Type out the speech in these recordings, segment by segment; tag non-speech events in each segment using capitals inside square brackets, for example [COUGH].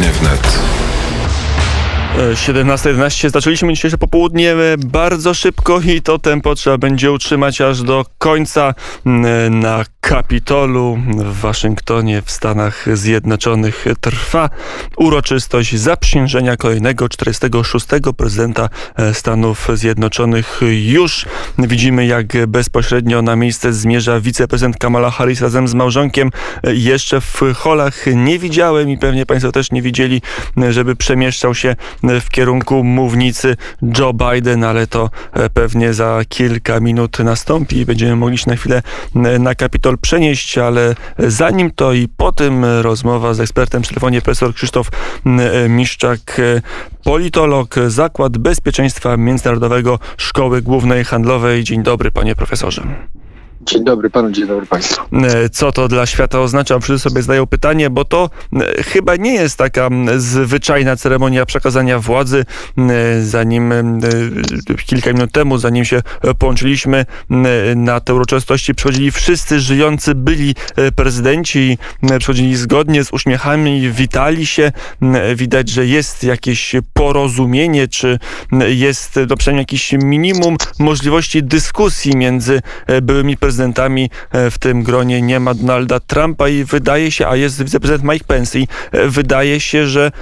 Popołudnie wnet. 17.11. Zaczęliśmy dzisiejsze popołudnie e, bardzo szybko i to tempo trzeba będzie utrzymać aż do końca na Kapitolu w Waszyngtonie w Stanach Zjednoczonych trwa uroczystość zaprzysiężenia kolejnego 46. prezydenta e, Stanów Zjednoczonych. Już widzimy, jak bezpośrednio na miejsce zmierza wiceprezydent Kamala Harris razem z małżonkiem. E, jeszcze w holach nie widziałem i pewnie Państwo też nie widzieli, żeby przemieszczał się w kierunku mównicy Joe Biden, ale to e, pewnie za kilka minut nastąpi i będziemy mogli się na chwilę na Kapitol przenieść, ale zanim to i po tym rozmowa z ekspertem w telefonie profesor Krzysztof Miszczak, e, politolog, Zakład Bezpieczeństwa Międzynarodowego Szkoły Głównej Handlowej. Dzień dobry, panie profesorze. Dzień dobry panu, dzień dobry państwu. E, co to dla świata oznacza? Wszyscy sobie zdają pytanie, bo to e, chyba nie jest taka zwyczajna ceremonia przekazania władzy. E, zanim kilka minut temu, zanim się połączyliśmy na te uroczystości, przychodzili wszyscy żyjący byli prezydenci, przychodzili zgodnie z uśmiechami, witali się. Widać, że jest jakieś porozumienie, czy jest no przynajmniej jakiś minimum możliwości dyskusji między byłymi prezydentami prezydentami e, w tym gronie nie ma Donalda Trumpa i wydaje się, a jest wiceprezydent Mike Pence i e, wydaje się, że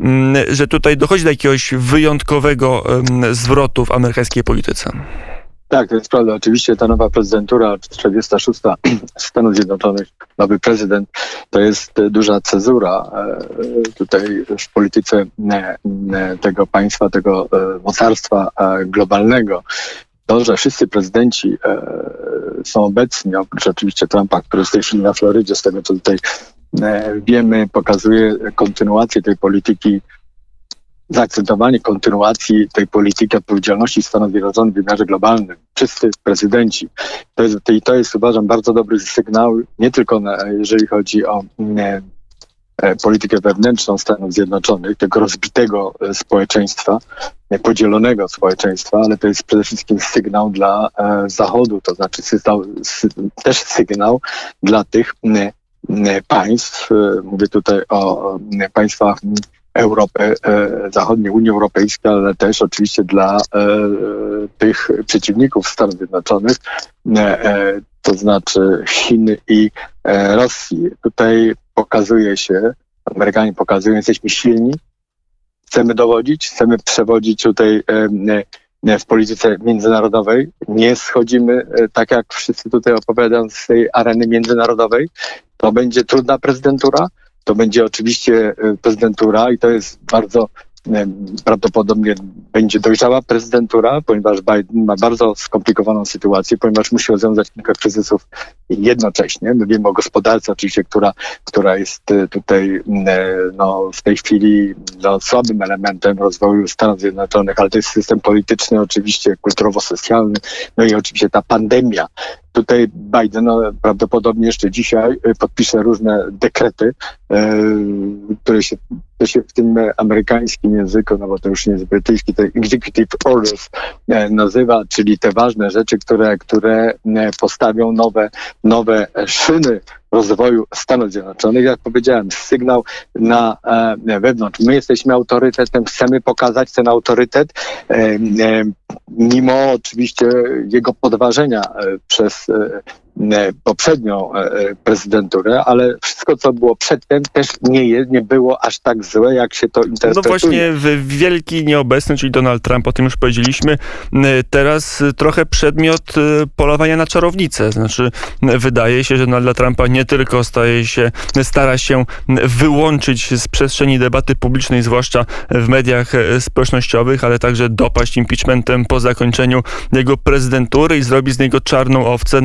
mm, że tutaj dochodzi do jakiegoś wyjątkowego zwrotu w amerykańskiej polityce. Tak, to jest prawda. Oczywiście ta nowa prezydentura, 46 [CLEARS THROAT] Stanów Zjednoczonych, nowy prezydent, to jest e, duża cezura tutaj w polityce tego państwa, tego mocarstwa globalnego. To, że wszyscy prezydenci są obecni, oprócz oczywiście Trumpa, który jest w tej chwili na Florydzie, z tego co tutaj e, wiemy, pokazuje kontynuację tej polityki, zaakcentowanie kontynuacji tej polityki odpowiedzialności Stanów Zjednoczonych w wymiarze globalnym. Wszyscy prezydenci. To jest, to jest uważam bardzo dobry sygnał, nie tylko na, jeżeli chodzi o nie, E, politykę wewnętrzną Stanów Zjednoczonych, tego rozbitego e, społeczeństwa, podzielonego społeczeństwa, ale to jest przede wszystkim sygnał dla e, Zachodu, to znaczy sygnał, też sygnał dla tych państw, mówię tutaj o państwach Europy Zachodniej, Unii Europejskiej, ale też oczywiście dla tych przeciwników Stanów Zjednoczonych, to znaczy Chin i Rosji. Tutaj pokazuje się, Amerykanie pokazują, jesteśmy silni, chcemy dowodzić, chcemy przewodzić tutaj w polityce międzynarodowej. Nie schodzimy, e, tak jak wszyscy tutaj opowiadają, z tej areny międzynarodowej. To będzie trudna prezydentura. To będzie oczywiście e, prezydentura i to jest bardzo prawdopodobnie będzie dojrzała prezydentura, ponieważ Biden ma bardzo skomplikowaną sytuację, ponieważ musi rozwiązać kilka kryzysów jednocześnie. My wiemy o gospodarce oczywiście, która, która jest e, tutaj e, no, w tej chwili no, słabym elementem rozwoju Stanów Zjednoczonych, ale to jest system polityczny, oczywiście kulturowo-socjalny, no i oczywiście ta pandemia, Tutaj Biden prawdopodobnie jeszcze dzisiaj y, podpisze różne dekrety, e, które się, to się w tym amerykańskim języku, no bo to już nie jest brytyjski, to executive orders e, nazywa, czyli te ważne rzeczy, które, które e, postawią nowe, nowe szyny rozwoju Stanów Zjednoczonych. Jak powiedziałem, sygnał na e, wewnątrz. My jesteśmy autorytetem, chcemy pokazać ten autorytet, e, e, mimo oczywiście jego podważenia przez poprzednią e, e, prezydenturę, ale wszystko, co było przedtem, też nie, nie było aż tak złe, jak się to interpretuje. No właśnie, wielki nieobecny, czyli Donald Trump, o tym już powiedzieliśmy, teraz trochę przedmiot polowania na czarownicę. Znaczy, wydaje się, że Donalda Trumpa nie tylko staje się, stara się wyłączyć z przestrzeni debaty publicznej, zwłaszcza w mediach społecznościowych, ale także dopaść impeachmentem po zakończeniu jego prezydentury i zrobić z niego czarną owcę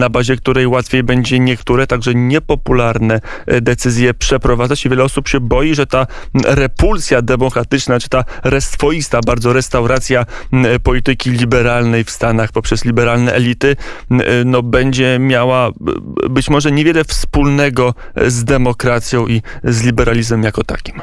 na na bazie której łatwiej będzie niektóre także niepopularne e, decyzje przeprowadzać i wiele osób się boi, że ta repulsja demokratyczna, czy ta swoista bardzo restauracja polityki liberalnej w Stanach poprzez liberalne elity, e, no będzie miała być może niewiele wspólnego z demokracją i z liberalizmem jako takim.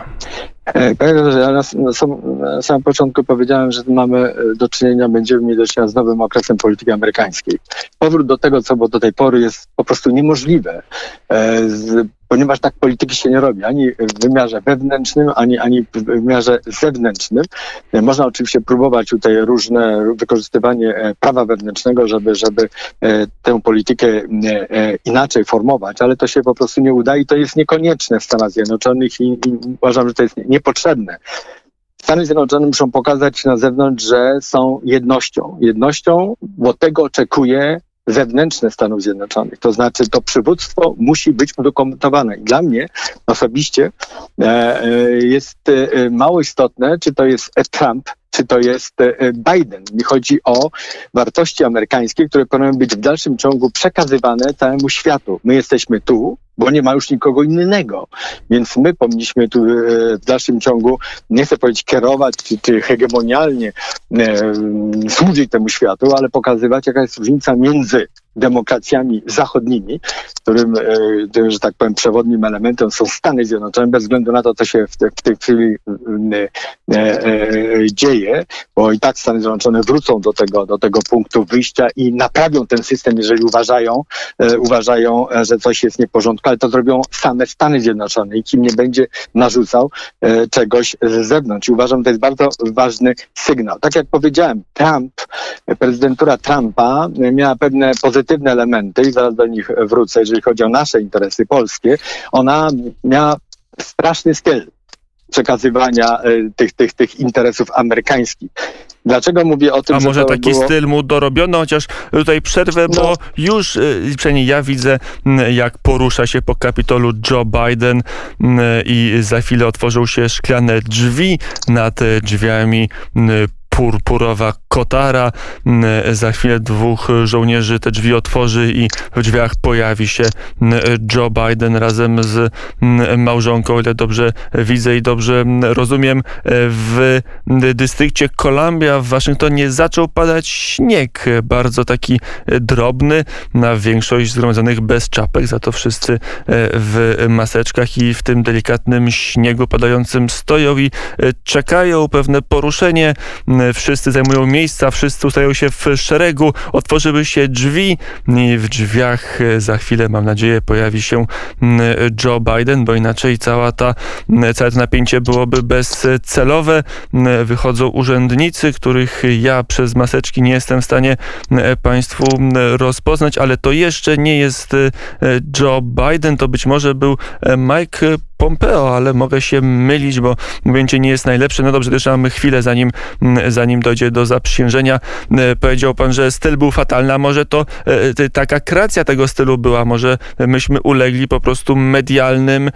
E, panie ja na, na samym początku powiedziałem, że mamy e, do czynienia, będziemy mieli do czynienia z nowym okresem polityki amerykańskiej. Powrót do tego, co było do tej pory jest po prostu niemożliwe. E, z ponieważ tak polityki się nie robi, ani w wymiarze wewnętrznym, ani, ani w wymiarze zewnętrznym. Można oczywiście próbować tutaj różne wykorzystywanie e, prawa wewnętrznego, żeby, żeby e, tę politykę e, inaczej formować, ale to się po prostu nie uda i to jest niekonieczne w Stanach Zjednoczonych i, i uważam, że to jest niepotrzebne. Stany Zjednoczone muszą pokazać na zewnątrz, że są jednością. Jednością, bo tego oczekuje zewnętrzne Stanów Zjednoczonych. To znaczy to przywództwo musi być udokumentowane. I dla mnie osobiście e, e, jest e, mało istotne, czy to jest Trump, czy to jest Biden. Mi chodzi o wartości amerykańskie, które powinny być w dalszym ciągu przekazywane całemu światu. My jesteśmy tu, bo nie ma już nikogo innego. Więc my powinniśmy tu w dalszym ciągu, nie chcę powiedzieć kierować, czy, czy hegemonialnie e, służyć temu światu, ale pokazywać, jaka jest różnica między demokracjami zachodnimi, którym, e, że tak powiem, przewodnim elementem są Stany Zjednoczone, bez względu na to, co się w, te, w tej chwili e, e, dzieje, bo i tak Stany Zjednoczone wrócą do tego, do tego punktu wyjścia i naprawią ten system, jeżeli uważają, e, uważają, że coś jest nieporządku, ale to zrobią same Stany Zjednoczone i kim nie będzie narzucał e, czegoś z zewnątrz. I uważam, że to jest bardzo ważny sygnał. Tak jak powiedziałem, Trump, prezydentura Trumpa miała pewne pozytywne pozytywne elementy i zaraz do nich wrócę, jeżeli chodzi o nasze interesy polskie, ona miała straszny styl przekazywania y, tych, tych, tych interesów amerykańskich. Dlaczego mówię o tym, A może taki było... styl mu dorobiono, chociaż tutaj przerwę, no. bo już y, przynajmniej ja widzę, jak porusza się po Kapitolu Joe Biden i za chwilę otworzą się szklane drzwi nad drzwiami purpurowa kotara. Za chwilę dwóch żołnierzy te drzwi otworzy i w drzwiach pojawi się Joe Biden razem z małżonką, o ile dobrze widzę i dobrze rozumiem. W dystrykcie Columbia w Waszyngtonie zaczął padać śnieg, bardzo taki drobny, na większość zgromadzonych bez czapek, za to wszyscy e, w maseczkach i w tym delikatnym śniegu padającym stoją i e, czekają pewne poruszenie. Wszyscy zajmują miejsca, wszyscy ustają się w szeregu, otworzyły się drzwi i w drzwiach e, za chwilę, mam nadzieję, pojawi się Joe Biden, bo inaczej cała ta, całe to napięcie byłoby bezcelowe. Wychodzą urzędnicy, których ja przez maseczki nie jestem w stanie Państwu rozpoznać, ale to jeszcze nie jest e, Joe Biden, to być może był e, Mike Pompeo, ale mogę się mylić, bo ujęcie nie jest najlepsze. No dobrze, też mamy chwilę, zanim, mm, zanim dojdzie do zaprzysiężenia. E, powiedział pan, że styl był fatalny, a może to e, taka kreacja tego stylu była, może myśmy ulegli po prostu medialnym,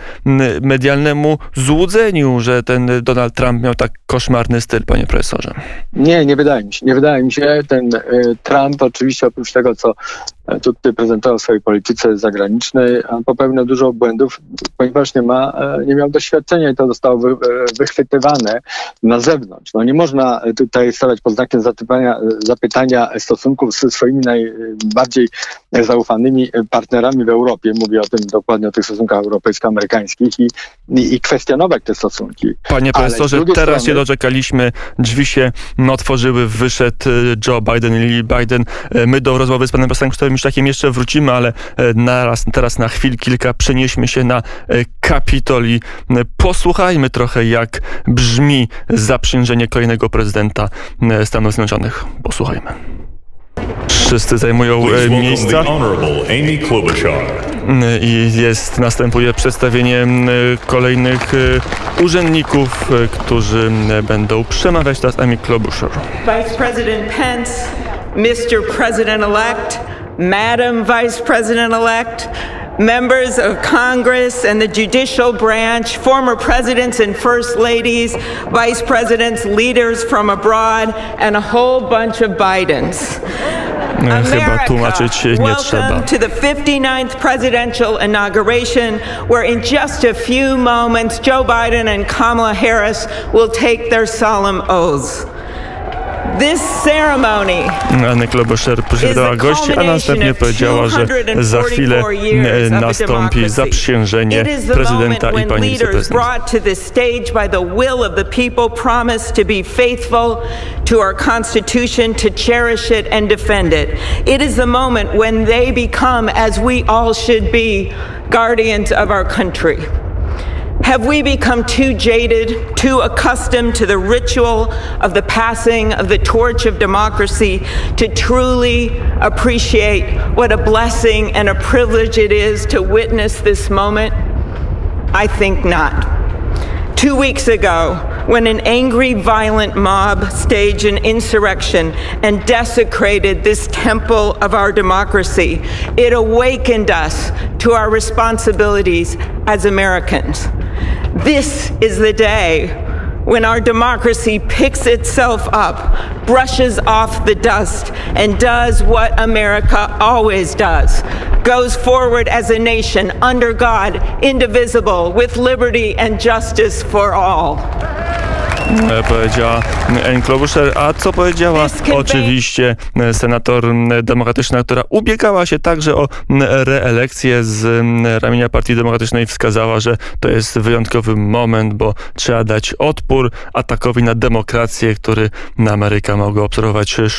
medialnemu złudzeniu, że ten Donald Trump miał tak koszmarny styl, panie profesorze. Nie, nie wydaje mi się. Nie wydaje mi się. Ten e, Trump oczywiście oprócz tego, co tutaj prezentował swojej polityce zagranicznej, popełniał dużo błędów, ponieważ nie ma, e, nie miał doświadczenia i to zostało wy, e, wychwytywane na zewnątrz. No nie można tutaj stawiać pod znakiem zapytania, zapytania stosunków ze swoimi najbardziej zaufanymi partnerami w Europie. Mówię o tym dokładnie o tych stosunkach europejsko-amerykańskich i, i, i kwestionować te stosunki. Panie profesorze, teraz się doczekaliśmy, drzwi się otworzyły, wyszedł e, Joe Biden i Biden. My do rozmowy z panem profesorem już takim jeszcze wrócimy, ale e, naraz, teraz na chwil kilka przenieśmy się na e, Kapitol i e, posłuchajmy trochę, jak brzmi zaprzysiężenie kolejnego prezydenta Stanów Zjednoczonych. Posłuchajmy. Wszyscy zajmują miejsca. I jest, następuje przedstawienie kolejnych urzędników, którzy będą przemawiać teraz Amy Klobuchar. Vice President Pence, Mr. President-elect, Madam Vice President elect, members of Congress and the judicial branch, former presidents and first ladies, vice presidents, leaders from abroad, and a whole bunch of Bidens. Eh, chyba tłumaczyć nie trzeba. to the 59th presidential inauguration, where in just a few moments Joe Biden and Kamala Harris will take their solemn oaths. This ceremony Anny Klobuchar przywitała gości, a następnie powiedziała, że za chwilę e, nastąpi zaprzysiężenie prezydenta i pani wiceprezydent. to our Constitution, to cherish it and defend it. It is the moment when they become, as we all should be, guardians of our country. Have we become too jaded, too accustomed to the ritual of the passing of the torch of democracy to truly appreciate what a blessing and a privilege it is to witness this moment? I think not. Two weeks ago, when an angry, violent mob staged an insurrection and desecrated this temple of our democracy, it awakened us to our responsibilities as Americans. This is the day when our democracy picks itself up, brushes off the dust, and does what America always does goes forward as a nation under God, indivisible, with liberty and justice for all. E, powiedziała Ann Klobuchar, a co powiedziała? Oczywiście e, senator demokratyczna, która ubiegała się także o reelekcję z ramienia Partii Demokratycznej, wskazała, że to jest wyjątkowy moment, bo trzeba dać odpór atakowi na demokrację, który Ameryka mogła obserwować 6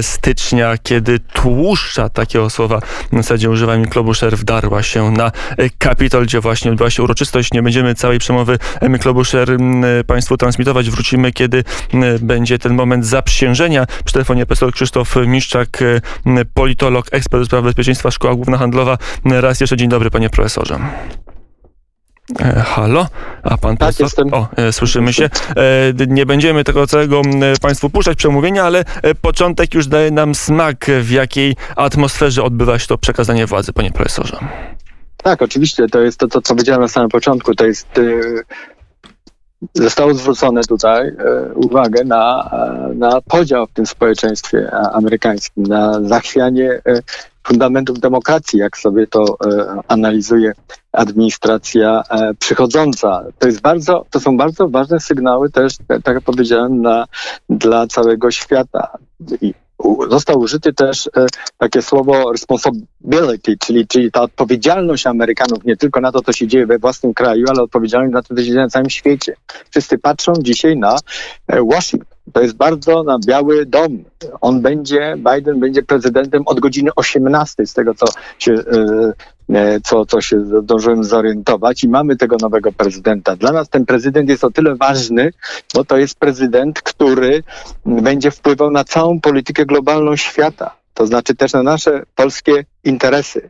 stycznia, kiedy tłuszcza takiego słowa w zasadzie używam Klobuchar wdarła się na Kapitol, gdzie właśnie odbyła się uroczystość. Nie będziemy całej przemowy. Emy Państwu transmitować. Wrócimy, kiedy m, będzie ten moment zaprzysiężenia. Przy telefonie profesor Krzysztof Miszczak, m, politolog, ekspert do spraw bezpieczeństwa, Szkoła Główna Handlowa. Raz jeszcze dzień dobry, panie profesorze. E, Halo? A pan profesor? jestem. O, e, słyszymy się. E, nie będziemy tego całego państwu puszczać przemówienia, ale e, początek już daje nam smak, w jakiej atmosferze odbywa się to przekazanie władzy, panie profesorze. Tak, oczywiście, to jest to, to co powiedziałem na samym początku, to jest zostało zwrócone tutaj e, uwagę na, e, na podział w tym społeczeństwie a- amerykańskim, na zachwianie e, fundamentów demokracji, jak sobie to e, analizuje administracja e, przychodząca. To jest bardzo, to są bardzo ważne sygnały też, tak jak powiedziałem, na, dla całego świata. I został użyty też e, takie słowo responsibility, czyli, czyli ta odpowiedzialność Amerykanów nie tylko na to, co się dzieje we własnym kraju, ale odpowiedzialność na to, co się dzieje na całym świecie. Wszyscy patrzą dzisiaj na e, Washington. To jest bardzo na Biały Dom. On będzie, Biden będzie prezydentem od godziny 18, z tego co się, e, e, co, co się zdążyłem zorientować i mamy tego nowego prezydenta. Dla nas ten prezydent jest o tyle ważny, bo to jest prezydent, który będzie wpływał na całą politykę globalną świata. To znaczy też na nasze polskie interesy.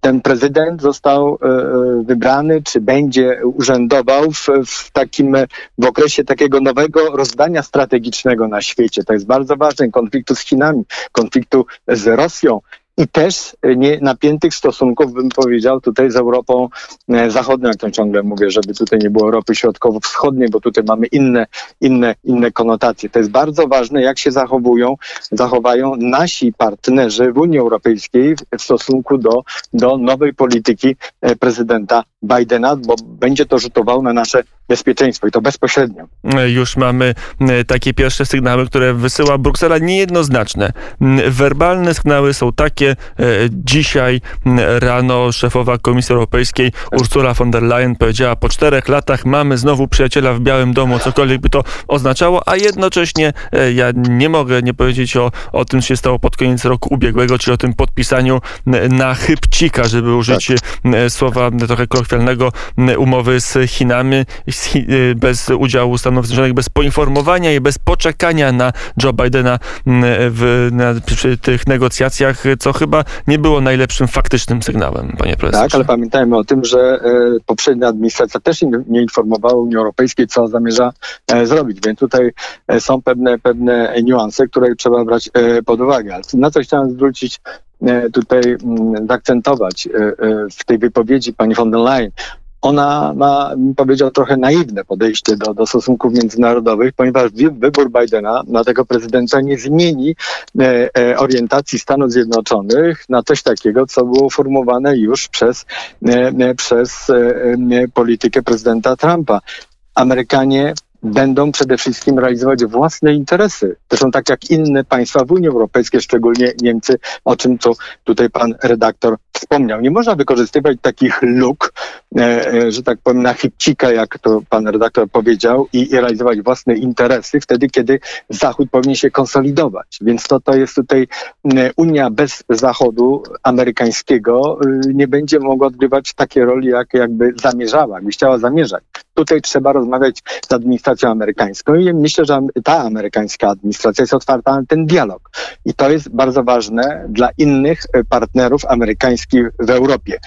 Ten prezydent został e, e, wybrany, czy będzie urzędował w, w takim, w okresie takiego nowego rozdania strategicznego na świecie. To jest bardzo ważne. Konfliktu z Chinami, konfliktu z Rosją i też nie, napiętych stosunków, bym powiedział, tutaj z Europą e, Zachodnią, jak to ciągle mówię, żeby tutaj nie było Europy Środkowo-Wschodniej, bo tutaj mamy inne, inne, inne konotacje. To jest bardzo ważne, jak się zachowują, zachowają nasi partnerzy w Unii Europejskiej w- w stosunku do, do nowej polityki e, prezydenta Bidena, bo będzie to rzutowało na nasze bezpieczeństwo i to bezpośrednio. Już mamy e, takie pierwsze sygnały, które wysyła Bruksela, niejednoznaczne. M, Werbalne sygnały są takie. e, Dzisiaj m, rano szefowa Komisji Europejskiej Ursula von der Leyen powiedziała, po czterech latach mamy znowu przyjaciela w Białym Domu, cokolwiek by to oznaczało, a jednocześnie e, ja nie mogę nie powiedzieć o, o tym, co się stało pod koniec roku ubiegłego, czyli o tym podpisaniu na chybcika, żeby użyć m, słowa trochę kolokwialnego, umowy z Chinami, z Chi- y, bez udziału Stanów Zjednoczonych, bez poinformowania i bez poczekania na Joe Bidena w, na, przy tych negocjacjach, co chyba nie było najlepszym faktycznym sygnałem, panie profesorze. Tak, ale pamiętajmy o tym, że e, poprzednia administracja też nie informowała Unii Europejskiej, co zamierza e, zrobić, więc tutaj e, są pewne, pewne niuanse, które trzeba brać pod uwagę. Ale na co chciałem zwrócić tutaj, mm, zaakcentować e, e, w tej wypowiedzi pani von der Leyen, ona ma, powiedział, trochę naiwne podejście do, do stosunków międzynarodowych, ponieważ wybór Bidena na tego prezydenta nie zmieni e, e, orientacji Stanów Zjednoczonych na coś takiego, co było formowane już przez, e, e, przez e, e, politykę prezydenta Trumpa. Amerykanie będą przede wszystkim realizować własne interesy. Zresztą tak jak inne państwa w Unii Europejskiej, szczególnie Niemcy, o czym tu tutaj pan redaktor wspomniał. Nie można wykorzystywać takich luk, że tak powiem, na chipcika, jak to pan redaktor powiedział, i, i realizować własne interesy wtedy, kiedy Zachód powinien się konsolidować. Więc to, to jest tutaj e, Unia bez Zachodu amerykańskiego y, nie będzie mogła odgrywać takiej roli, jak jakby zamierzała, jakby chciała zamierzać. Tutaj trzeba rozmawiać z administracją amerykańską i myślę, że ta amerykańska administracja jest otwarta na ten dialog. I to jest bardzo ważne dla innych e, partnerów amerykańskich w Europie.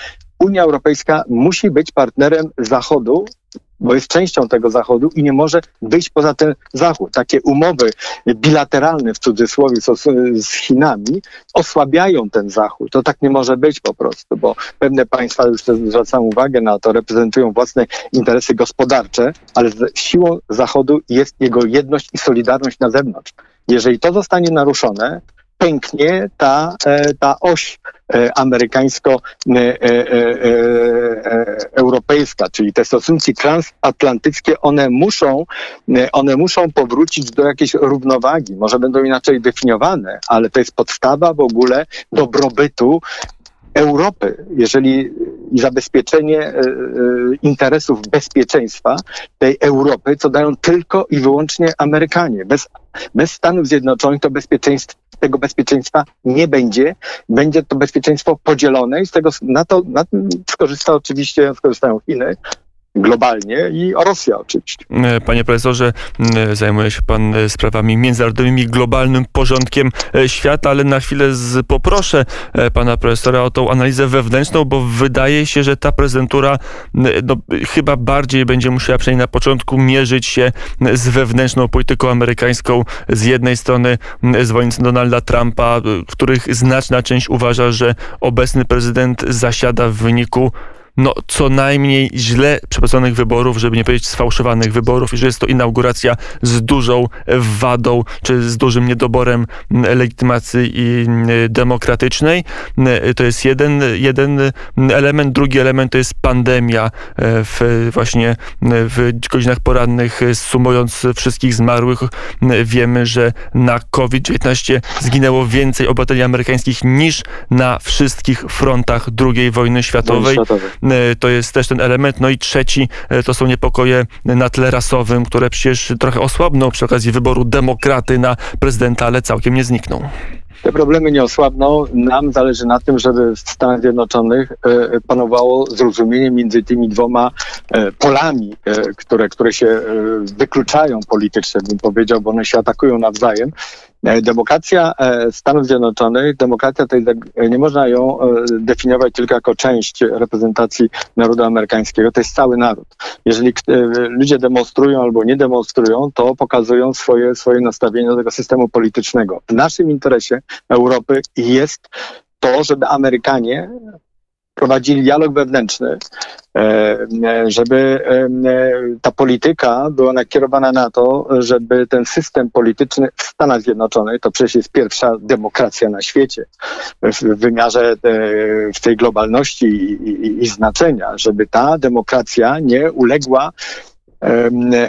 Unia Europejska musi być partnerem Zachodu bo jest częścią tego Zachodu i nie może wyjść poza ten Zachód. Takie umowy bilateralne w cudzysłowie z Chinami osłabiają ten Zachód. To tak nie może być po prostu, bo pewne państwa, już zwracam uwagę na to, reprezentują własne interesy gospodarcze, ale siłą Zachodu jest jego jedność i solidarność na zewnątrz. Jeżeli to zostanie naruszone, pęknie ta, e, ta oś amerykańsko-europejska, e, czyli te stosunki transatlantyckie, one muszą, one muszą powrócić do jakiejś równowagi. Może będą inaczej definiowane, ale to jest podstawa w ogóle dobrobytu Europy, jeżeli i zabezpieczenie interesów bezpieczeństwa tej Europy, co dają tylko i wyłącznie Amerykanie. Bez, bez Stanów Zjednoczonych to bezpieczeństwo tego bezpieczeństwa nie będzie. Będzie to bezpieczeństwo podzielone i z tego na to na skorzysta oczywiście, skorzystają Chiny, globalnie i Rosja oczywiście. E, panie profesorze, zajmuje się pan e, sprawami międzynarodowymi, globalnym porządkiem e, świata, ale na chwilę poproszę pana profesora o tą analizę wewnętrzną, bo wydaje się, że ta prezentura no, chyba bardziej będzie musiała przynajmniej na początku mierzyć się z wewnętrzną polityką amerykańską z jednej strony zwolennicy Donalda Trumpa, których znaczna część uważa, że obecny prezydent zasiada w wyniku no, co najmniej źle przeprowadzonych wyborów, żeby nie powiedzieć sfałszowanych wyborów i że jest to inauguracja z dużą wadą, czy z dużym niedoborem legitymacji demokratycznej. To jest jeden, jeden element. Drugi element to jest pandemia e, w, właśnie w godzinach porannych, sumując wszystkich zmarłych, wiemy, że na COVID-19 zginęło więcej obywateli amerykańskich niż na wszystkich frontach II wojny światowej. E, to jest też ten element. No i trzeci e, to są niepokoje na tle rasowym, które przecież trochę osłabną przy okazji wyboru demokraty na prezydenta, ale całkiem nie znikną. Te problemy nie osłabną. Nam zależy na tym, żeby w Stanach Zjednoczonych e, panowało zrozumienie między tymi dwoma polami, które, które się wykluczają politycznie, bym powiedział, bo one się atakują nawzajem. E, demokracja e, Stanów Zjednoczonych, demokracja tej nie można ją e, definiować tylko jako część reprezentacji narodu amerykańskiego, to jest cały naród. Jeżeli ludzie demonstrują albo nie demonstrują, to pokazują swoje, swoje nastawienie do tego systemu politycznego. W naszym interesie Europy jest to, żeby Amerykanie prowadzili dialog wewnętrzny, e, żeby e, ta polityka była nakierowana na to, żeby ten system polityczny w Stanach Zjednoczonych, to przecież jest pierwsza demokracja na świecie w wymiarze e, w tej globalności i, i, i znaczenia, żeby ta demokracja nie uległa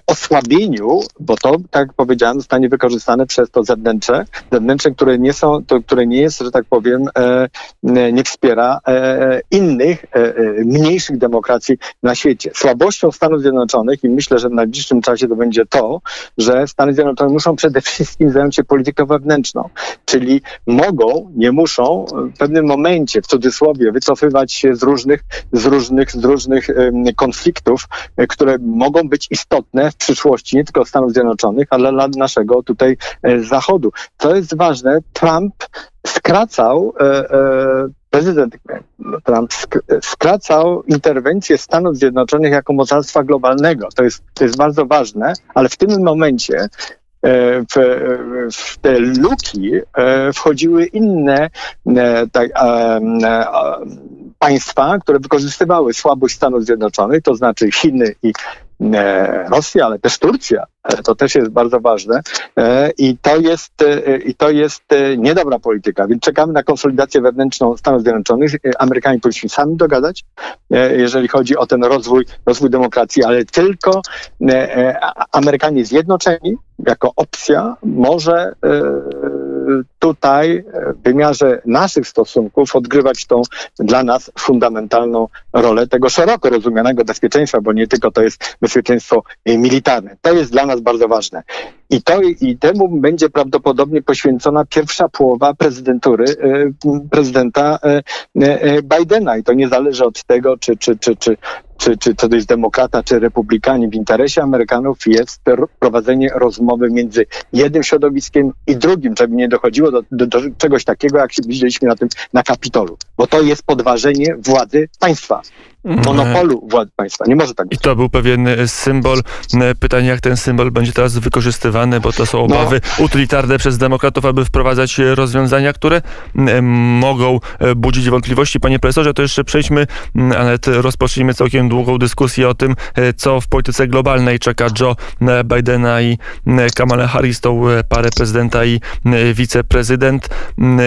osłabieniu, bo to, tak jak powiedziałem, zostanie wykorzystane przez to zewnętrzne, zewnętrzne, które nie są, to, które nie jest, że tak powiem, e, nie wspiera e, innych, e, mniejszych demokracji na świecie. Słabością Stanów Zjednoczonych i myślę, że w najbliższym czasie to będzie to, że Stany Zjednoczone muszą przede wszystkim zająć się polityką wewnętrzną, czyli mogą, nie muszą w pewnym momencie, w cudzysłowie, wycofywać się z różnych, z różnych, z różnych konfliktów, które mogą być istotne w przyszłości nie tylko Stanów Zjednoczonych, ale dla naszego tutaj e, Zachodu. To jest ważne. Trump skracał e, e, prezydent Trump skracał interwencję Stanów Zjednoczonych jako mocarstwa globalnego. To jest, to jest bardzo ważne, ale w tym momencie w, w, te luki wchodziły inne tak, państwa, które wykorzystywały słabość Stanów Zjednoczonych, to znaczy Chiny i, Rosja, ale też Turcja. E, to też jest bardzo ważne e, i to jest, e, i to jest e, niedobra polityka, więc czekamy na konsolidację wewnętrzną Stanów Zjednoczonych. E, Amerykanie powinni sami dogadać, e, jeżeli chodzi o ten rozwój, rozwój demokracji, ale tylko e, e, Amerykanie zjednoczeni jako opcja może e, tutaj e, w wymiarze naszych stosunków odgrywać tą dla nas fundamentalną rolę tego szeroko rozumianego bezpieczeństwa, bo nie tylko to jest bezpieczeństwo e, militarne. To jest dla nas bardzo ważne. I, to, I temu będzie prawdopodobnie poświęcona pierwsza połowa prezydentury e, prezydenta Bidena. I to nie zależy od tego, czy, czy, czy, czy, czy, czy to jest demokrata, czy republikanin. W interesie Amerykanów jest prowadzenie rozmowy między jednym środowiskiem i drugim, żeby nie dochodziło do, do, do czegoś takiego, jak się widzieliśmy na tym na Kapitolu. Bo to jest podważenie władzy państwa, monopolu władzy państwa. Nie może tak być. I to był pewien e, symbol. E, Pytanie, jak ten symbol będzie teraz wykorzystywany, bo to są obawy utylitarne przez demokratów, aby wprowadzać e, rozwiązania, które mogą budzić wątpliwości. Panie profesorze, to jeszcze przejdźmy, ale rozpocznijmy całkiem długą dyskusję o tym, co w polityce globalnej czeka Joe Bidena i Kamala Harris, tą parę prezydenta i wiceprezydent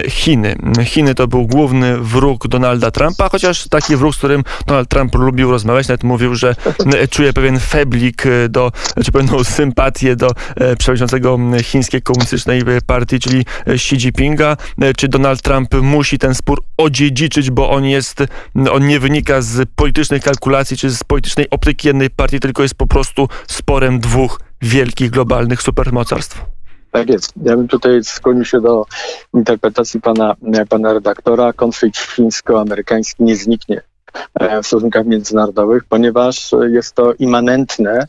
Chiny. Chiny to był główny wróg Donalda Trumpa, chociaż taki wróg, z którym Donald Trump lubił rozmawiać, nawet mówił, że m, czuje pewien feblik e, do, czy pewną sympatię do e, przewodniczącego chińskiej komunistycznej e, partii, czyli e, Xi Jinpinga. E, Czy Donald Trump musi ten spór odziedziczyć, bo on jest, on nie wynika z politycznych kalkulacji, czy z politycznej optyki jednej partii, tylko jest po prostu sporem dwóch wielkich globalnych supermocarstw. Tak jest. Ja bym tutaj skłonił się do interpretacji pana, pana redaktora. Konflikt chińsko-amerykański nie zniknie e, w stosunkach międzynarodowych, ponieważ jest to immanentne e,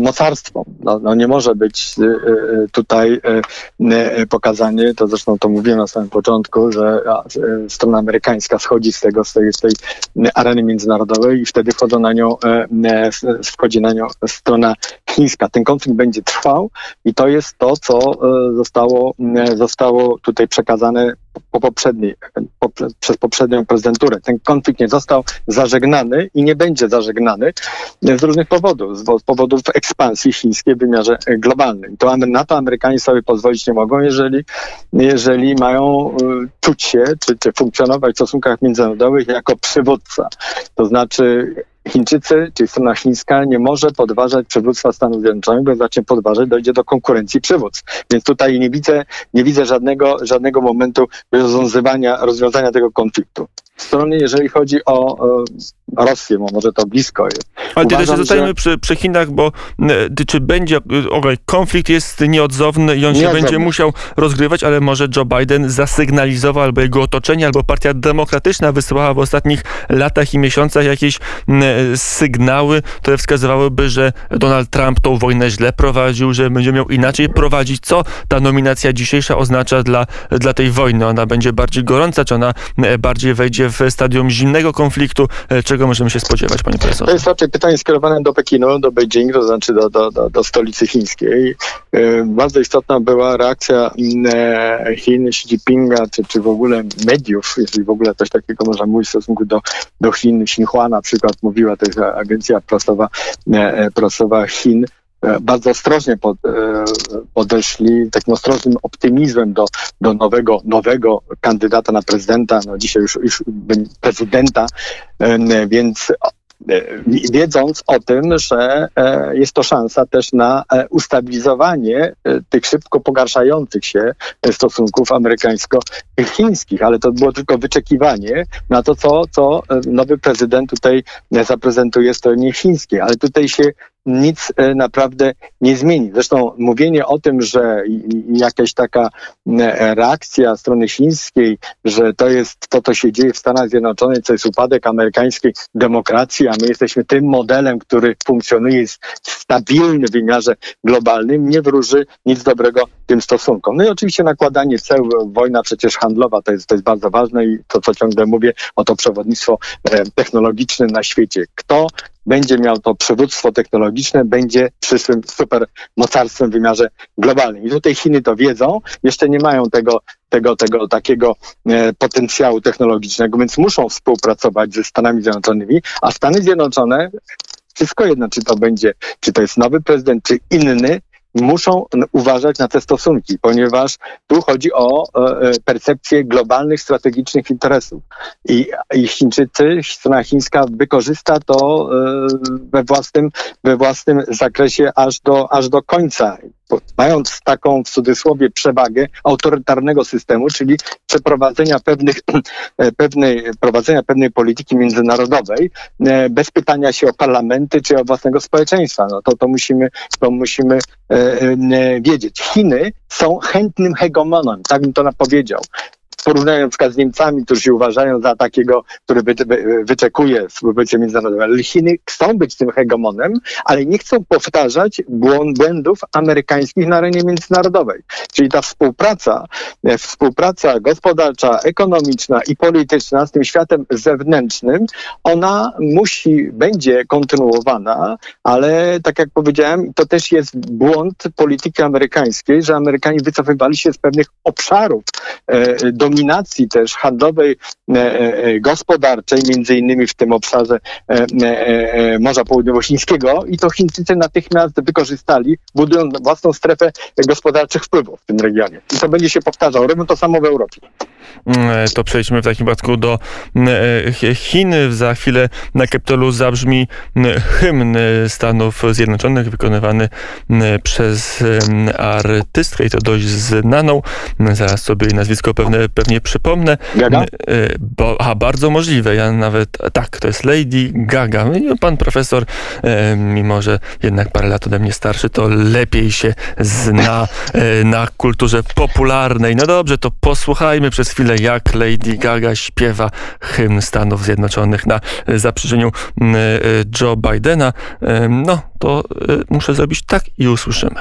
mocarstwom. No, no nie może być e, e, tutaj e, e, pokazanie, to zresztą to mówiłem na samym początku, że e, strona amerykańska schodzi z tego, z tej, z tej areny międzynarodowej i wtedy wchodzą na nią, e, e, wchodzi na nią strona chińska. Ten konflikt będzie trwał i to jest to, co e, zostało, e, zostało tutaj przekazane po poprzedniej, po, przez poprzednią prezydenturę. Ten konflikt nie został zażegnany i nie będzie zażegnany z różnych powodów, z, z powodów ekspansji chińskiej w wymiarze e, globalnym. To na to Amerykanie sobie pozwolić nie mogą, jeżeli, jeżeli mają e, czuć się czy, czy funkcjonować w stosunkach międzynarodowych jako przywódca. To znaczy Chińczycy, czyli strona chińska, nie może podważać przywództwa Stanów Zjednoczonych, bo zacznie podważać, dojdzie do konkurencji przywództw. Więc tutaj nie widzę, nie widzę żadnego, żadnego momentu rozwiązywania, rozwiązania tego konfliktu. Z strony, jeżeli chodzi o e, Rosję, bo może to blisko jest. Ale ty Uważam, zostajemy że- przy, przy Chinach, bo ty- czy będzie, okej, konflikt jest nieodzowny i on się będzie musiał rozgrywać, ale może Joe Biden zasygnalizował, albo jego otoczenie, albo partia demokratyczna wysyłała w ostatnich latach i miesiącach jakieś sygnały, które wskazywałyby, że Donald Trump tą wojnę źle prowadził, że będzie miał inaczej prowadzić. Co ta nominacja dzisiejsza oznacza dla, dla tej wojny? Ona będzie bardziej gorąca, czy ona e, bardziej wejdzie w stadium zimnego konfliktu? E, Czego możemy się spodziewać, panie To profesorze? jest raczej pytanie skierowane do Pekinu, do Beijing, to znaczy do, do, do, do stolicy chińskiej. E, Bardzo istotna była reakcja mm, Chin, Xi Jinpinga, czy, czy w ogóle mediów, jeżeli w ogóle coś takiego można mówić w stosunku do, do Chin. Xinhua na przykład mówiła, jest agencja prasowa, e, e, prasowa Chin, e, bardzo ostrożnie pod, podeszli, takim ostrożnym optymizmem do, do nowego, nowego kandydata na prezydenta, no dzisiaj już, już prezydenta, więc wiedząc o tym, że e, jest to szansa też na e, ustabilizowanie e, tych szybko pogarszających się e, stosunków amerykańsko-chińskich, ale to było tylko wyczekiwanie na to, co, co e, nowy prezydent tutaj e, zaprezentuje stronie chińskiej, ale tutaj się nic e, naprawdę nie zmieni. Zresztą mówienie o tym, że jakaś taka e, reakcja strony chińskiej, że to jest to, co się dzieje w Stanach Zjednoczonych, to jest upadek amerykańskiej demokracji, a my jesteśmy tym modelem, który funkcjonuje, jest stabilny w wymiarze globalnym, nie wróży nic dobrego tym stosunkom. No i oczywiście nakładanie ceł, wojna przecież handlowa, to jest, to jest bardzo ważne i to, co ciągle mówię, o to przewodnictwo e, technologiczne na świecie. Kto będzie miał to przywództwo technologiczne, będzie przyszłym supermocarstwem w wymiarze globalnym. I tutaj Chiny to wiedzą, jeszcze nie mają tego, tego, tego takiego e, potencjału technologicznego, więc muszą współpracować ze Stanami Zjednoczonymi, a Stany Zjednoczone wszystko jedno, czy to będzie, czy to jest nowy prezydent, czy inny, muszą uważać na te stosunki, ponieważ tu chodzi o e, percepcję globalnych, strategicznych interesów. I, i Chińczycy, strona chińska wykorzysta to e, we własnym, we własnym zakresie aż do, aż do końca mając taką w cudzysłowie przewagę autorytarnego systemu, czyli przeprowadzenia pewnych, [CLEARS THROAT] pewnej, prowadzenia pewnej polityki międzynarodowej e, bez pytania się o parlamenty czy o własnego społeczeństwa. No to, to musimy, to musimy e, e, wiedzieć. Chiny są chętnym hegemonem, tak bym to powiedział porównując na przykład z Niemcami, którzy się uważają za takiego, który wy, wy, wyczekuje współpracy międzynarodowej. Ale Chiny chcą być tym hegemonem, ale nie chcą powtarzać błędów amerykańskich na arenie międzynarodowej. Czyli ta współpraca, e, współpraca gospodarcza, ekonomiczna i polityczna z tym światem zewnętrznym, ona musi, będzie kontynuowana, ale tak jak powiedziałem, to też jest błąd polityki amerykańskiej, że Amerykanie wycofywali się z pewnych obszarów e, do dominacji też handlowej, e, e, gospodarczej, między innymi w tym obszarze e, Morza Południowochińskiego i to Chińczycy natychmiast wykorzystali, budując własną strefę gospodarczych wpływów w tym regionie. I to będzie się powtarzał. Robią to samo w Europie. Mm, to przejdźmy w takim przypadku do mm, Chin. Za chwilę na Kapitolu zabrzmi mm, hymn Stanów Zjednoczonych wykonywany przez artystkę i to dość znaną. Zaraz sobie nazwisko pewne pewnie przypomnę. Gaga? Bo, a, bardzo możliwe. Ja nawet, tak, to jest Lady Gaga. No pan profesor, mimo że jednak parę lat ode mnie starszy, to lepiej się zna na kulturze popularnej. No dobrze, to posłuchajmy przez chwilę, jak Lady Gaga śpiewa hymn Stanów Zjednoczonych na zaprzeczeniu Joe Bidena. No, to muszę zrobić tak i usłyszymy.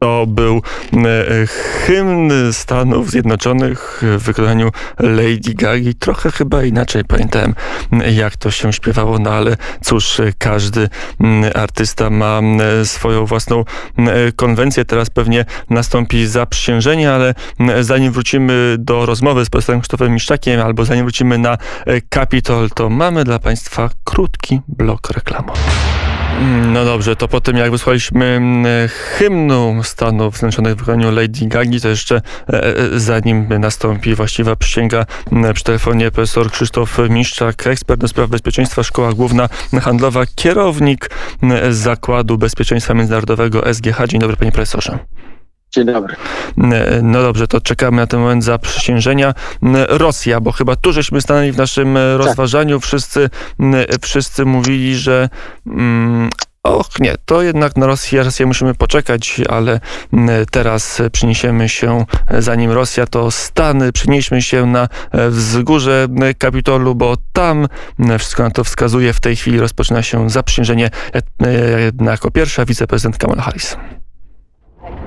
To był e, hymn Stanów Zjednoczonych w wykonaniu Lady Gagi. Trochę chyba inaczej pamiętałem, jak to się śpiewało, no ale cóż, każdy artysta ma swoją własną konwencję. Teraz pewnie nastąpi zaprzysiężenie, ale zanim wrócimy do rozmowy z profesorem Krzysztofem Miszczakiem albo zanim wrócimy na Capitol, to mamy dla Państwa krótki blok reklamowy. Mm, no dobrze, to po tym jak wysłaliśmy mm, hymnu Stanów Zjednoczonych w wykonaniu Lady Gagi, to jeszcze e, e, zanim nastąpi właściwa przysięga mm, przy telefonie profesor Krzysztof Miszczak, ekspert do spraw bezpieczeństwa, Szkoła Główna Handlowa, kierownik Zakładu Bezpieczeństwa Międzynarodowego SGH. Dzień dobry panie profesorze. Dzień dobry. No dobrze, to czekamy na ten moment zaprzysiężenia. Rosja, bo chyba tu żeśmy stanęli w naszym tak. rozważaniu. Wszyscy, wszyscy mówili, że mm, Och nie, to jednak na Rosję, Rosję musimy poczekać, ale teraz przeniesiemy się, zanim Rosja, to Stany, przenieśmy się na wzgórze Kapitolu, bo tam wszystko na to wskazuje. W tej chwili rozpoczyna się zaprzysiężenie jako pierwsza wiceprezydent Kamala Harris.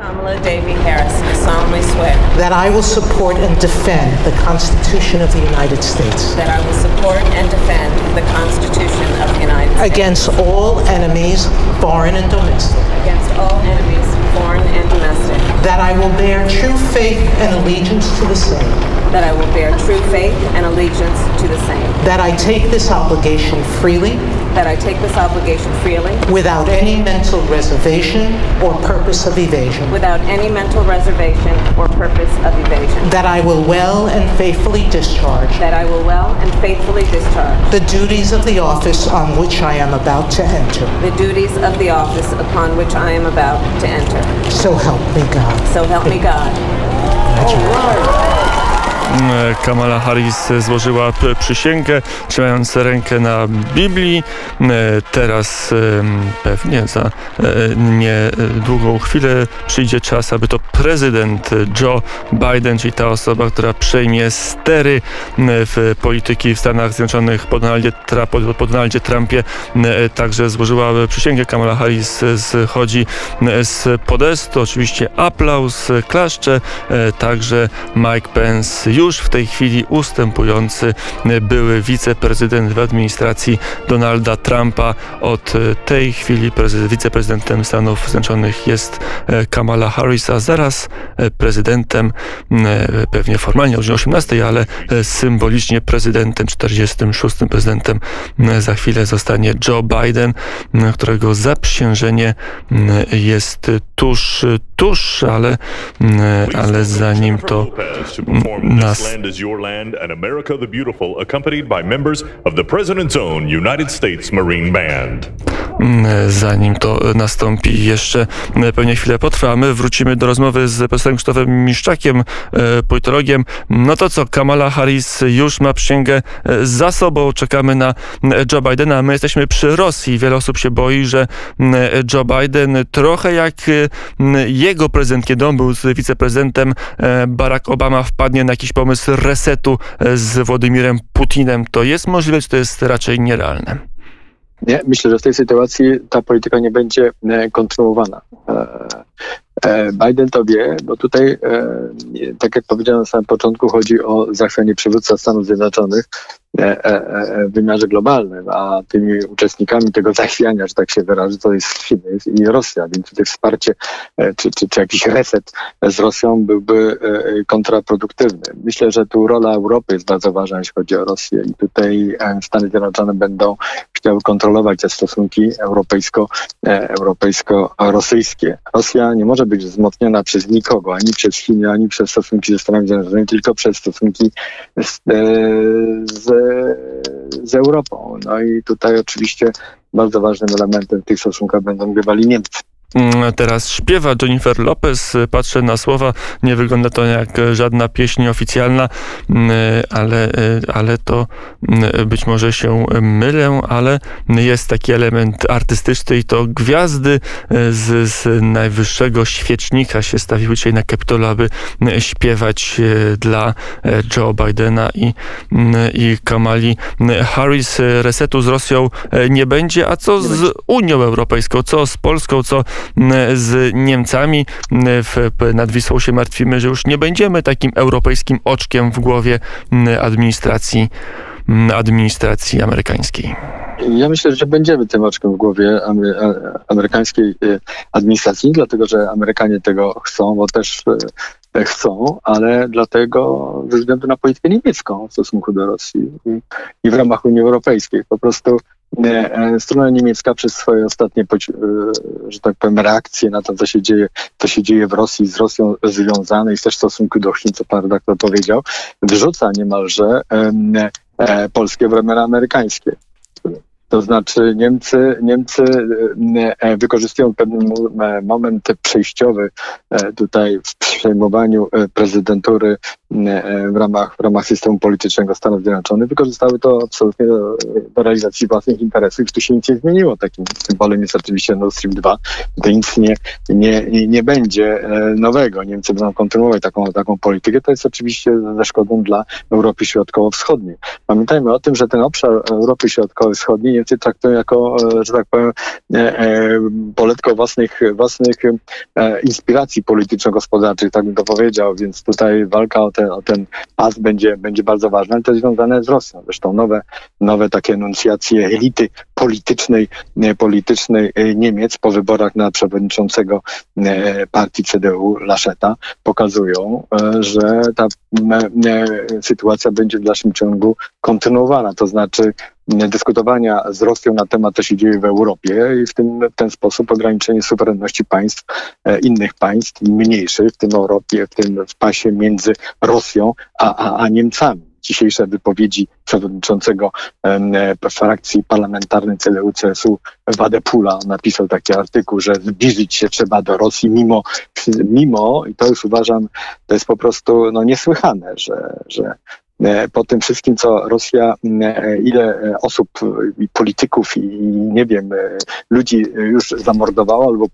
Kamala Davy Harris, solemnly swear that I will support and defend the Constitution of the United States that I will support and defend the Constitution of the United States against all enemies, foreign and domestic. against all enemies, foreign and domestic. That I will bear true faith and allegiance to the same. That I will bear true faith and allegiance to the same. That I take this obligation freely that I take this obligation freely without any mental reservation or purpose of evasion. without any mental reservation or purpose of evasion. That I will well and faithfully discharge That I will well and faithfully discharge the duties of the office on which I am about to enter. the duties of the office upon which I am about to enter. So help me God. So help me God. Mm, Kamala Harris złożyła przysięgę, trzymając rękę na Biblii. Mm, teraz pewnie za e, niedługą chwilę przyjdzie czas, aby to prezydent Joe Biden, czyli ta osoba, która przejmie stery w polityki w Stanach Zjednoczonych po Donaldzie, po Donaldzie Trumpie, także złożyła przysięgę. Kamala Harris schodzi z podestu. Oczywiście aplauz, klaszcze, e, także Mike Pence już w tej chwili ustępujący były wiceprezydent w administracji Donalda Trumpa. Od tej chwili wiceprezydentem Stanów Zjednoczonych jest Kamala Harris, a zaraz prezydentem, pewnie formalnie o 18, ale symbolicznie prezydentem, 46. prezydentem za chwilę zostanie Joe Biden, którego zaprzysiężenie jest tuż, tuż, ale, ale zanim to nas... Zanim to nastąpi, jeszcze pewnie chwilę potrwamy. Wrócimy do rozmowy z profesorem Krzysztofem Miszczakiem, e, politologiem. No to co, Kamala Harris już ma przysięgę e, za sobą. Czekamy na Joe Bidena. My jesteśmy przy Rosji. Wiele osób się boi, że Joe Biden trochę jak jego prezydent, kiedy on był wiceprezydentem, e, Barack Obama wpadnie na jakiś pomysł resetu z Władimirem Putinem. To jest możliwe, czy to jest raczej nierealne? Nie, myślę, że w tej sytuacji ta polityka nie będzie kontynuowana. Biden to wie, bo tutaj, tak jak powiedziałem na samym początku, chodzi o zachwianie przywódca Stanów Zjednoczonych E, e, e, wymiarze globalnym, a tymi uczestnikami tego zachwiania, że tak się wyrażę, to jest Chiny i Rosja, więc tutaj wsparcie czy, czy, czy jakiś reset z Rosją byłby kontraproduktywny. Myślę, że tu rola Europy jest bardzo ważna, jeśli chodzi o Rosję i tutaj Stany Zjednoczone będą chciały kontrolować te stosunki europejsko, europejsko-rosyjskie. Rosja nie może być wzmocniona przez nikogo, ani przez Chiny, ani przez stosunki ze Stanami Zjednoczonymi, tylko przez stosunki z, z z Europą. No i tutaj oczywiście bardzo ważnym elementem tych stosunkach będą bywali Niemcy. Mm, teraz śpiewa Jennifer Lopez. Patrzę na słowa. Nie wygląda to jak żadna pieśń oficjalna, mm, ale, ale to mm, być może się mylę, ale jest taki element artystyczny i to gwiazdy z, z najwyższego świecznika się stawiły dzisiaj na Kapitolu, aby śpiewać e, dla e, Joe Bidena i, i Kamali Harris. Resetu z Rosją e, nie będzie, a co z Unią Europejską, co z Polską, co z Niemcami. W, nad Wisłą się martwimy, że już nie będziemy takim europejskim oczkiem w głowie administracji, administracji amerykańskiej. Ja myślę, że będziemy tym oczkiem w głowie amerykańskiej y, administracji, dlatego że Amerykanie tego chcą, bo też y, chcą, ale dlatego ze względu na politykę niemiecką w stosunku do Rosji i, w ramach Unii Europejskiej. Po prostu strona niemiecka przez swoje ostatnie, e, że tak powiem, reakcje na to, co się dzieje, co się dzieje w Rosji, z Rosją związane i też w stosunku do Chin, co pan redaktor powiedział, wyrzuca niemalże e, polskie w ramiona amerykańskie. To znaczy Niemcy, Niemcy wykorzystują pewien moment przejściowy tutaj w przejmowaniu prezydentury E, w ramach, w ramach systemu politycznego Stanów Zjednoczonych wykorzystały to absolutnie do, do realizacji własnych interesów tu się nic nie zmieniło. Takim symbolem jest oczywiście Nord Stream 2. Tutaj nic nie, nie, nie będzie e, nowego. Niemcy będą kontynuować taką, taką politykę. To jest oczywiście ze szkodą dla Europy Środkowo-Wschodniej. Pamiętajmy o tym, że ten obszar Europy Środkowo-Wschodniej Niemcy traktują jako, e, że tak powiem, poletko własnych, własnych inspiracji polityczno-gospodarczych, tak bym to powiedział, więc tutaj walka o te ten, o ten pas będzie, będzie bardzo ważny, ale to jest związane z Rosją. Zresztą nowe, nowe takie enuncjacje elity politycznej, e, politycznej e, Niemiec po wyborach na przewodniczącego e, partii CDU Laszeta pokazują, że ta sytuacja będzie w dalszym ciągu kontynuowana. To znaczy dyskutowania z Rosją na temat, co się dzieje w Europie i w, tym, w ten sposób ograniczenie suwerenności państw, innych państw, mniejszych, w tym Europie, w tym w pasie między Rosją a, a, a Niemcami dzisiejsze wypowiedzi przewodniczącego e, frakcji parlamentarnej CDU-CSU Wadepula. Napisał taki artykuł, że zbliżyć się trzeba do Rosji mimo, mimo i to już uważam, to jest po prostu no, niesłychane, że, że po tym wszystkim, co Rosja, e, ile osób, polityków i nie wiem, e, ludzi już zamordowała albo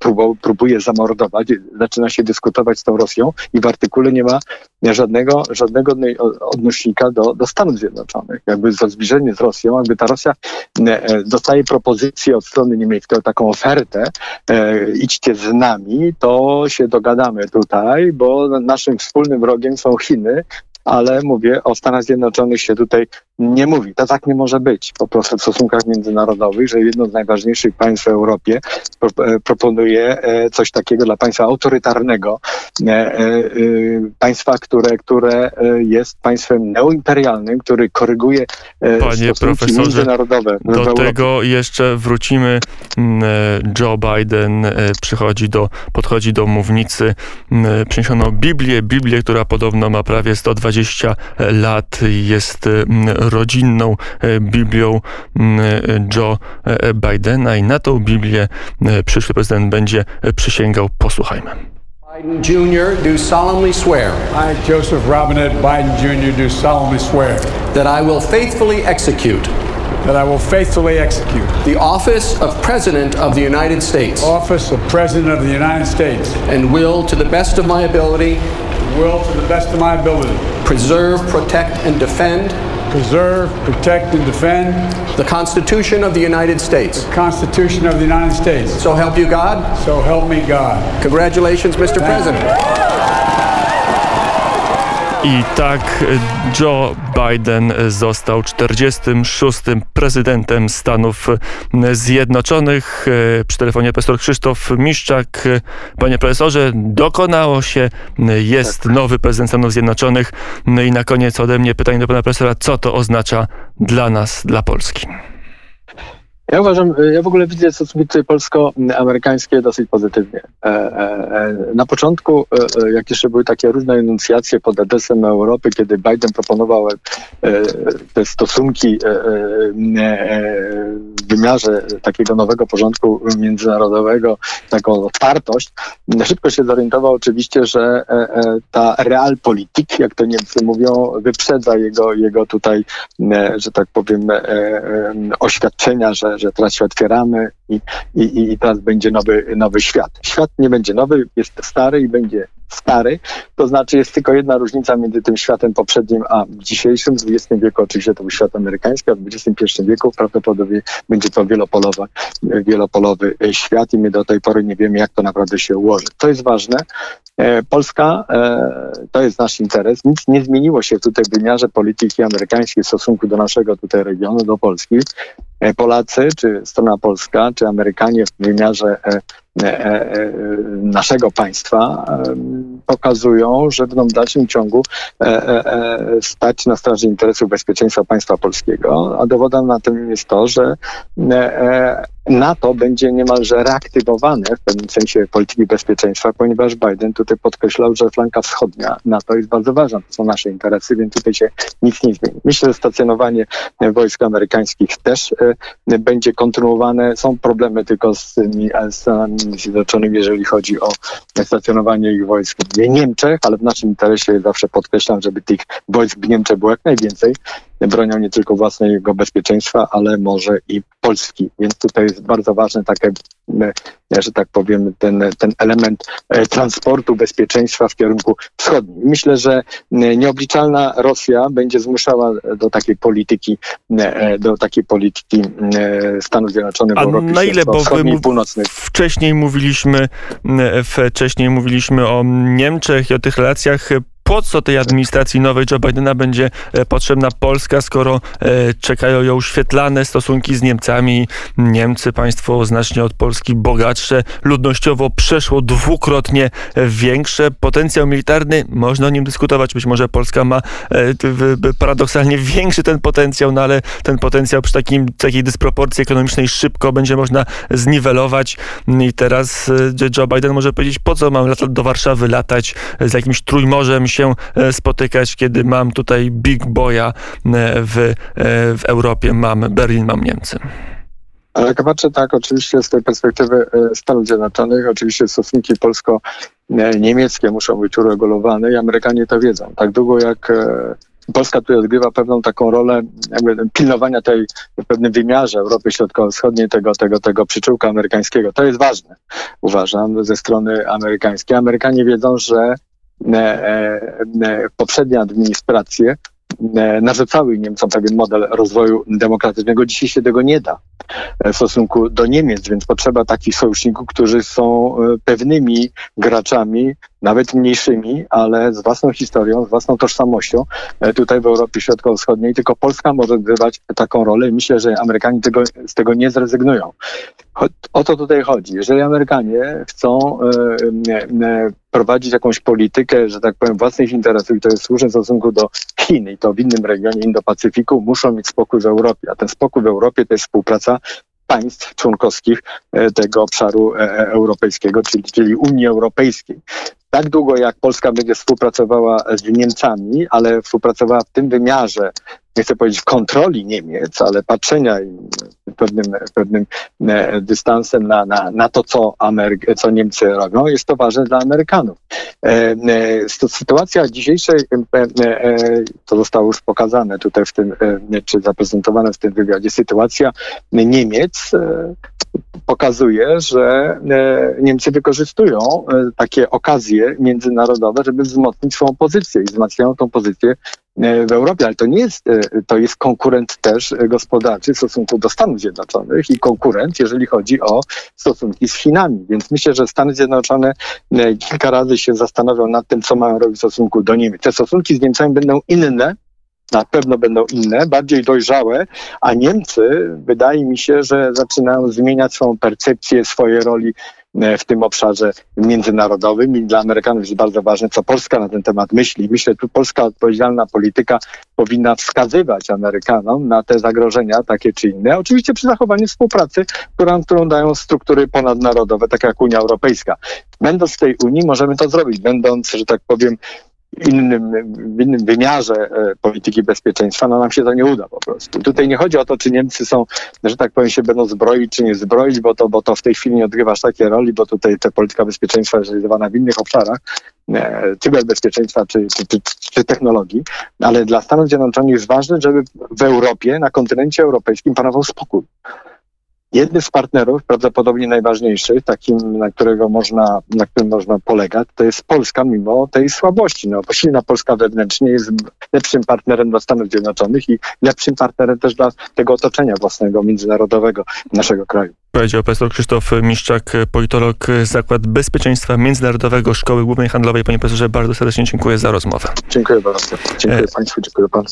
próbuje zamordować, zaczyna się dyskutować z tą Rosją i w artykule nie ma żadnego, żadnego odnośnika do, do Stanów Zjednoczonych. Jakby za zbliżenie z Rosją, jakby ta Rosja dostaje propozycję od strony niemieckiej, taką ofertę, idźcie z nami, to się dogadamy tutaj, bo naszym wspólnym wrogiem są Chiny, ale mówię, o Stanach Zjednoczonych się tutaj nie mówi. To tak nie może być po prostu w stosunkach międzynarodowych, że jedno z najważniejszych państw w Europie e, proponuje e, coś takiego dla państwa autorytarnego, e, państwa, które, które jest państwem neoimperialnym, który koryguje Panie stosunki międzynarodowe Do tego jeszcze wrócimy. Mm, Joe Biden przychodzi do, podchodzi do mównicy. Mm, Przyniesiono Biblię, Biblię, która podobno ma prawie 120 lat. Jest mm, rodzinną e, Biblią mm, e, Joe e, Bidena i na tą Biblię przyszły prezydent będzie przysięgał. Posłuchajmy. Biden Jr. do solemnly swear I, Joseph Robinette Biden Jr., do solemnly swear that I will faithfully execute that I will faithfully execute the office of President of the United States office of President of the United States, and will, to the best of my ability, will to the best of my ability preserve, protect, and defend preserve, protect, and defend the Constitution of the United States. the Constitution of the United States. So help you God. So help me God. Congratulations, Mr. President. I tak Joe Biden został 46. prezydentem Stanów Zjednoczonych. Przy telefonie profesor Krzysztof Miszczak. Panie profesorze, dokonało się, jest nowy prezydent Stanów Zjednoczonych. No i na koniec ode mnie pytanie do pana profesora, co to oznacza dla nas, dla Polski? Ja uważam, ja w ogóle widzę stosunki polsko-amerykańskie dosyć pozytywnie. E, e, e, Na początku, e, e, jak jeszcze były takie różne enuncjacje pod adresem Europy, kiedy Biden proponował te stosunki w wymiarze takiego nowego porządku międzynarodowego, taką otwartość, szybko się zorientował oczywiście, że ta realpolitik, jak to Niemcy mówią, wyprzedza jego, jego tutaj, że tak powiem, oświadczenia, że, że teraz się otwieramy i, i, i teraz będzie nowy, nowy świat. Świat nie będzie nowy, jest stary i będzie stary, to znaczy jest tylko jedna różnica między tym światem poprzednim a dzisiejszym. W XX wieku oczywiście to był świat amerykański, a w XXI wieku prawdopodobnie będzie to wielopolowy, wielopolowy świat i my do tej pory nie wiemy, jak to naprawdę się ułoży. To jest ważne. E, Polska e, to jest nasz interes. Nic nie zmieniło się tutaj w wymiarze polityki amerykańskiej w stosunku do naszego tutaj regionu, do Polski. E, Polacy, czy strona polska, czy Amerykanie w wymiarze e, e, e, naszego państwa e, pokazują, że będą w dalszym ciągu e, e, e, stać na straży interesów bezpieczeństwa państwa polskiego, a dowodem na tym jest to, że e, e, NATO będzie niemalże reaktywowane w pewnym sensie polityki bezpieczeństwa, ponieważ Biden tutaj podkreślał, że flanka wschodnia NATO jest bardzo ważna, to są nasze interesy, więc tutaj się nic nie zmieni. Myślę, że stacjonowanie wojsk amerykańskich też e, będzie kontynuowane. Są problemy tylko z tymi e, Stanami Zjednoczonymi, jeżeli chodzi o stacjonowanie ich wojsk w Niemczech, ale w naszym interesie zawsze podkreślam, żeby tych wojsk w Niemczech było jak najwięcej. Bronią nie tylko własnego bezpieczeństwa, ale może i Polski. Więc tutaj jest bardzo ważny takie, m, że tak powiem, ten, ten element e, transportu bezpieczeństwa w kierunku wschodnim. Myślę, że m, nieobliczalna Rosja będzie zmuszała do takiej polityki, e, do takiej polityki e, Stanów Zjednoczonych w A Europie na ile, bo wy Północnej. Wcześniej mówiliśmy, wcześniej mówiliśmy o Niemczech i o tych relacjach. Po co tej administracji nowej Joe Bidena będzie e, potrzebna Polska, skoro e, czekają ją świetlane stosunki z Niemcami? Niemcy, państwo znacznie od Polski bogatsze, ludnościowo przeszło dwukrotnie większe. Potencjał militarny, można o nim dyskutować. Być może Polska ma e, paradoksalnie większy ten potencjał, no ale ten potencjał przy takim, takiej dysproporcji ekonomicznej szybko będzie można zniwelować. I teraz e, Joe Biden może powiedzieć, po co mam do Warszawy latać, z jakimś trójmorzem się e, spotykać, kiedy mam tutaj big boya e, w, e, w Europie, mam Berlin, mam Niemcy. Ale patrzę tak, oczywiście z tej perspektywy Stanów Zjednoczonych, oczywiście stosunki polsko-niemieckie muszą być uregulowane i Amerykanie to wiedzą. Tak długo jak Polska tutaj odgrywa pewną taką rolę pilnowania tej w pewnym wymiarze Europy Środkowo-Wschodniej tego, tego, tego przyczółka amerykańskiego. To jest ważne, uważam, ze strony amerykańskiej. Amerykanie wiedzą, że poprzednie administracje e, narzucały Niemcom pewien model rozwoju demokratycznego. Dzisiaj się tego nie da w stosunku do Niemiec, więc potrzeba takich sojuszników, którzy są e, pewnymi graczami nawet mniejszymi, ale z własną historią, z własną tożsamością e, tutaj w Europie Środkowo-Wschodniej. Tylko Polska może odgrywać taką rolę i myślę, że Amerykanie tego, z tego nie zrezygnują. O to tutaj chodzi. Jeżeli Amerykanie chcą e, e, prowadzić jakąś politykę, że tak powiem, własnych interesów i to jest słuszne w stosunku do Chin i to w innym regionie Indo-Pacyfiku, muszą mieć spokój w Europie. A ten spokój w Europie to jest współpraca państw członkowskich tego obszaru europejskiego, czyli, czyli Unii Europejskiej tak długo jak Polska będzie współpracowała z Niemcami, ale współpracowała w tym wymiarze, nie chcę powiedzieć kontroli Niemiec, ale patrzenia im pewnym, pewnym e, dystansem na, na, na to, co, Amery- co Niemcy robią, jest to ważne dla Amerykanów. E, e, sytuacja dzisiejszej, to zostało już pokazane tutaj w tym, czy zaprezentowane w tym wywiadzie, sytuacja Niemiec pokazuje, że e, Niemcy wykorzystują e, takie okazje międzynarodowe, żeby wzmocnić swoją pozycję i wzmacniają tą pozycję e, w Europie, ale to nie jest, to jest konkurent też gospodarczy w stosunku do Stanów Zjednoczonych i konkurent, jeżeli chodzi o stosunki z Chinami. Więc myślę, że Stany Zjednoczone kilka razy się zastanowią nad tym, co mają robić w stosunku do Niemiec. Te stosunki z Niemcami będą inne, na pewno będą inne, bardziej dojrzałe, a Niemcy wydaje mi się, że zaczynają zmieniać swoją percepcję, swojej roli e, w tym obszarze międzynarodowym i dla Amerykanów jest bardzo ważne, co Polska na ten temat myśli. Myślę, że tu polska odpowiedzialna polityka powinna wskazywać Amerykanom na te zagrożenia takie czy inne, oczywiście przy zachowaniu współpracy, którą, którą dają struktury ponadnarodowe, tak jak Unia Europejska. Będąc w tej Unii możemy to zrobić, będąc, że tak powiem, innym, w innym wymiarze e, polityki bezpieczeństwa, no nam się to nie uda po prostu. Tutaj nie chodzi o to, czy Niemcy są, że tak powiem, się będą zbroić, czy nie zbroić, bo to, bo to w tej chwili nie odgrywasz takiej roli, bo tutaj ta polityka bezpieczeństwa jest realizowana w innych obszarach, e, cyberbezpieczeństwa czy, czy, czy, czy technologii, ale dla Stanów Zjednoczonych jest ważne, żeby w Europie, na kontynencie europejskim panował spokój. Jednym z partnerów, prawdopodobnie najważniejszych, takim, na którego można, na którym można polegać, to jest Polska, mimo tej słabości. No, bo silna Polska wewnętrznie jest lepszym partnerem dla Stanów Zjednoczonych i lepszym partnerem też dla tego otoczenia własnego, międzynarodowego naszego kraju. Powiedział profesor Krzysztof Miszczak, politolog Zakład Bezpieczeństwa Międzynarodowego Szkoły Głównej Handlowej. Panie profesorze, bardzo serdecznie dziękuję za rozmowę. Dziękuję bardzo. Dziękuję e... Państwu, dziękuję Panu.